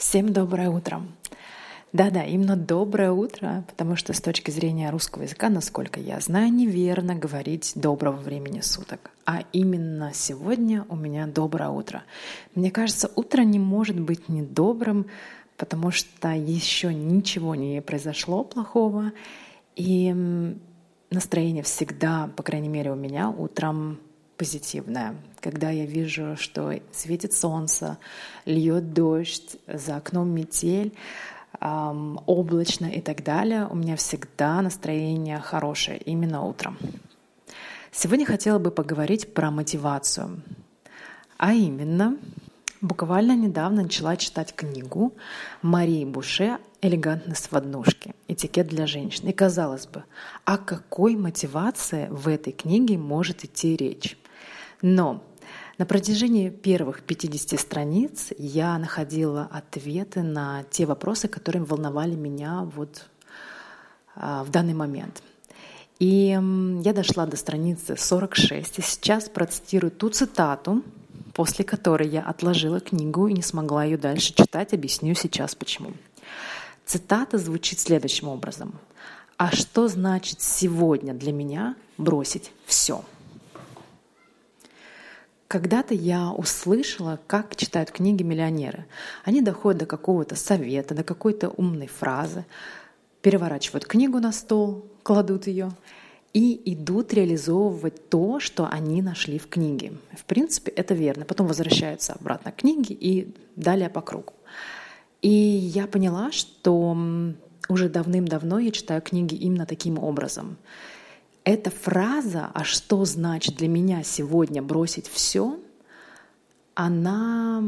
Всем доброе утро. Да-да, именно доброе утро, потому что с точки зрения русского языка, насколько я знаю, неверно говорить доброго времени суток. А именно сегодня у меня доброе утро. Мне кажется, утро не может быть недобрым, потому что еще ничего не произошло плохого. И настроение всегда, по крайней мере у меня, утром позитивное. Когда я вижу, что светит солнце, льет дождь, за окном метель, эм, облачно и так далее, у меня всегда настроение хорошее именно утром. Сегодня хотела бы поговорить про мотивацию. А именно, буквально недавно начала читать книгу Марии Буше «Элегантность в однушке. Этикет для женщин». И казалось бы, о какой мотивации в этой книге может идти речь? Но на протяжении первых 50 страниц я находила ответы на те вопросы, которые волновали меня вот а, в данный момент. И я дошла до страницы 46, и сейчас процитирую ту цитату, после которой я отложила книгу и не смогла ее дальше читать. Объясню сейчас почему. Цитата звучит следующим образом. «А что значит сегодня для меня бросить все?» Когда-то я услышала, как читают книги миллионеры. Они доходят до какого-то совета, до какой-то умной фразы, переворачивают книгу на стол, кладут ее и идут реализовывать то, что они нашли в книге. В принципе, это верно. Потом возвращаются обратно к книге и далее по кругу. И я поняла, что уже давным-давно я читаю книги именно таким образом эта фраза «А что значит для меня сегодня бросить все?» она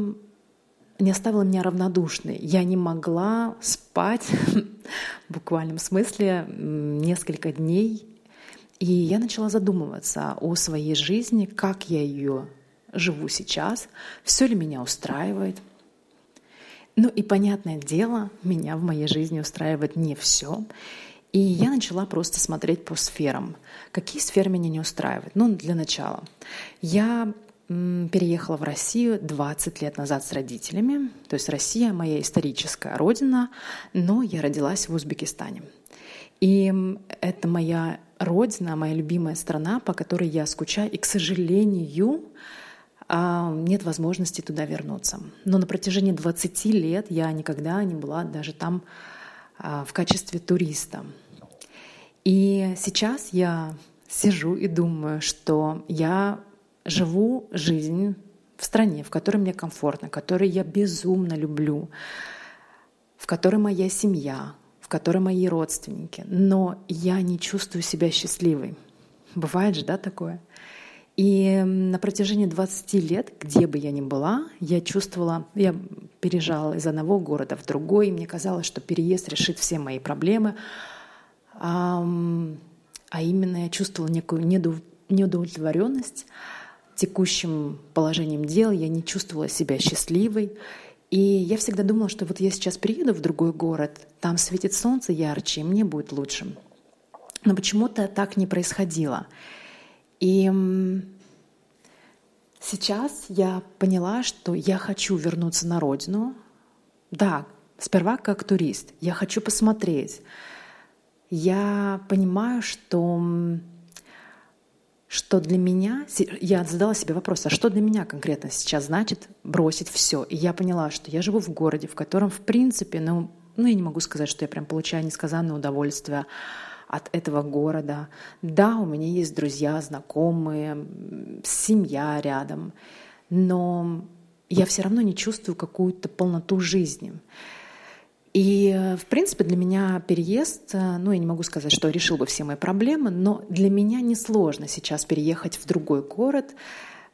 не оставила меня равнодушной. Я не могла спать в буквальном смысле несколько дней. И я начала задумываться о своей жизни, как я ее живу сейчас, все ли меня устраивает. Ну и понятное дело, меня в моей жизни устраивает не все. И я начала просто смотреть по сферам. Какие сферы меня не устраивают? Ну, для начала. Я переехала в Россию 20 лет назад с родителями. То есть Россия — моя историческая родина, но я родилась в Узбекистане. И это моя родина, моя любимая страна, по которой я скучаю. И, к сожалению, а, нет возможности туда вернуться. Но на протяжении 20 лет я никогда не была даже там а, в качестве туриста. И сейчас я сижу и думаю, что я живу жизнь в стране, в которой мне комфортно, которую я безумно люблю, в которой моя семья, в которой мои родственники, но я не чувствую себя счастливой. Бывает же, да, такое? И на протяжении 20 лет, где бы я ни была, я чувствовала, я переезжала из одного города в другой, и мне казалось, что переезд решит все мои проблемы, а, а именно я чувствовала некую неудовлетворенность текущим положением дел, я не чувствовала себя счастливой. И я всегда думала, что вот я сейчас приеду в другой город, там светит солнце ярче, и мне будет лучше. Но почему-то так не происходило. И сейчас я поняла, что я хочу вернуться на родину. Да, сперва как турист. Я хочу посмотреть, я понимаю, что что для меня, я задала себе вопрос, а что для меня конкретно сейчас значит бросить все? И я поняла, что я живу в городе, в котором, в принципе, ну, ну я не могу сказать, что я прям получаю несказанное удовольствие от этого города. Да, у меня есть друзья, знакомые, семья рядом, но я все равно не чувствую какую-то полноту жизни. И, в принципе, для меня переезд, э, ну, я не могу сказать, что решил бы все мои проблемы, но для меня несложно сейчас переехать в другой город,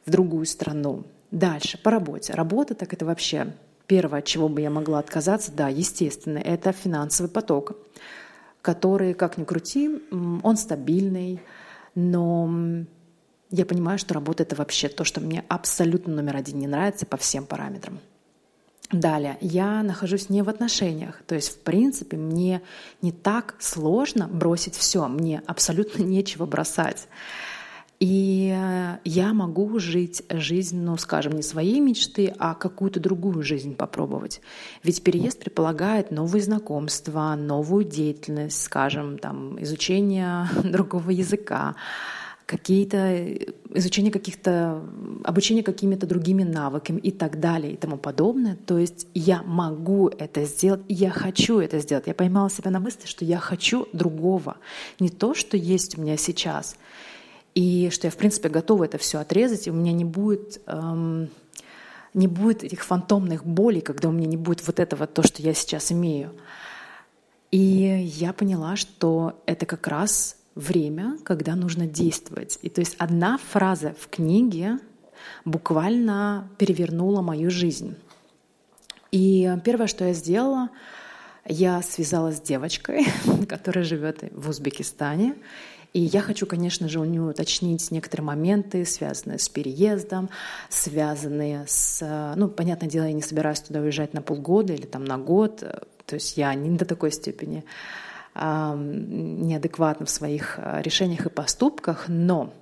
в другую страну. Дальше, по работе. Работа, так это вообще первое, от чего бы я могла отказаться, да, естественно, это финансовый поток, который, как ни крути, он стабильный, но я понимаю, что работа — это вообще то, что мне абсолютно номер один не нравится по всем параметрам. Далее, я нахожусь не в отношениях, то есть, в принципе, мне не так сложно бросить все, мне абсолютно нечего бросать. И э, я могу жить жизнь, ну, скажем, не своей мечты, а какую-то другую жизнь попробовать. Ведь переезд предполагает новые знакомства, новую деятельность, скажем, там, изучение другого языка, какие-то изучение каких-то, обучение какими-то другими навыками и так далее и тому подобное. То есть я могу это сделать, я хочу это сделать. Я поймала себя на мысли, что я хочу другого, не то, что есть у меня сейчас — и что я, в принципе, готова это все отрезать, и у меня не будет, эм, не будет этих фантомных болей, когда у меня не будет вот этого, то, что я сейчас имею. И я поняла, что это как раз время, когда нужно действовать. И то есть одна фраза в книге буквально перевернула мою жизнь. И первое, что я сделала, я связалась с девочкой, которая живет в Узбекистане, и я хочу, конечно же, у нее уточнить некоторые моменты, связанные с переездом, связанные с... Ну, понятное дело, я не собираюсь туда уезжать на полгода или там на год. То есть я не до такой степени неадекватна в своих а, решениях и поступках, но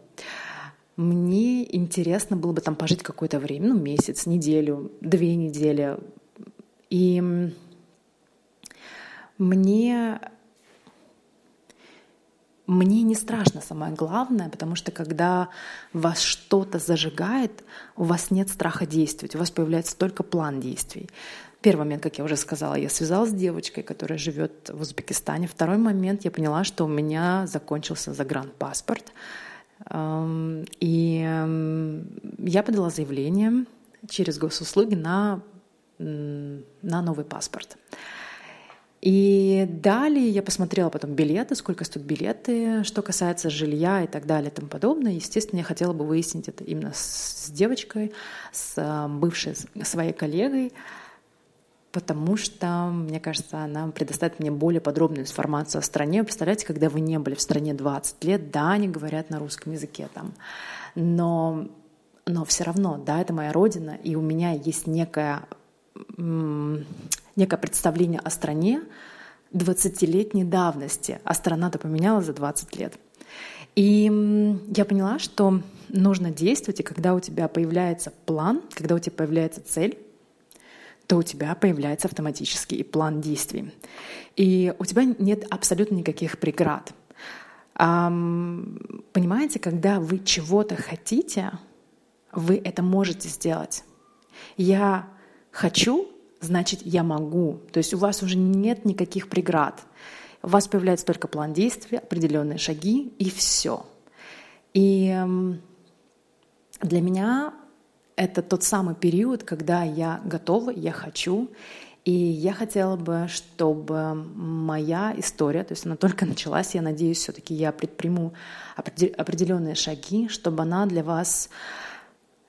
мне интересно было бы там пожить какое-то время, ну, месяц, неделю, две недели. И мне мне не страшно самое главное, потому что когда вас что-то зажигает, у вас нет страха действовать, у вас появляется только план действий. Первый момент, как я уже сказала, я связалась с девочкой, которая живет в Узбекистане. Второй момент, я поняла, что у меня закончился загранпаспорт. Эм, и эм, я подала заявление через госуслуги на, на новый паспорт. И далее я посмотрела потом билеты, сколько стоят билеты, что касается жилья и так далее и тому подобное. Естественно, я хотела бы выяснить это именно с девочкой, с а, бывшей своей коллегой, потому что, мне кажется, она предоставит мне более подробную информацию о стране. Представляете, когда вы не были в стране 20 лет, да, они говорят на русском языке там, но, но все равно, да, это моя родина, и у меня есть некая некое представление о стране 20-летней давности, а страна-то поменялась за 20 лет. И я поняла, что нужно действовать, и когда у тебя появляется план, когда у тебя появляется цель, то у тебя появляется автоматически и план действий. И у тебя нет абсолютно никаких преград. Понимаете, когда вы чего-то хотите, вы это можете сделать. Я хочу, значит, я могу. То есть у вас уже нет никаких преград. У вас появляется только план действия, определенные шаги и все. И для меня это тот самый период, когда я готова, я хочу, и я хотела бы, чтобы моя история, то есть она только началась, я надеюсь, все-таки я предприму определенные шаги, чтобы она для вас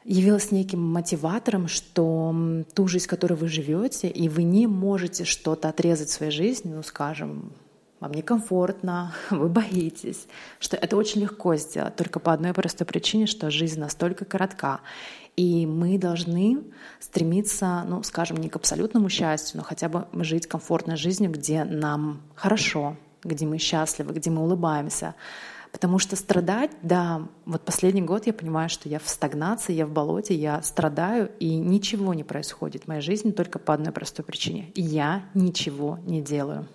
явилась неким мотиватором, что ту жизнь, которой вы живете, и вы не можете что-то отрезать в своей жизни, ну, скажем, вам некомфортно, вы боитесь, что это очень легко сделать, только по одной простой причине, что жизнь настолько коротка, и мы должны стремиться, ну, скажем, не к абсолютному счастью, но хотя бы жить комфортной жизнью, где нам хорошо, где мы счастливы, где мы улыбаемся, Потому что страдать, да, вот последний год я понимаю, что я в стагнации, я в болоте, я страдаю, и ничего не происходит в моей жизни только по одной простой причине. Я ничего не делаю.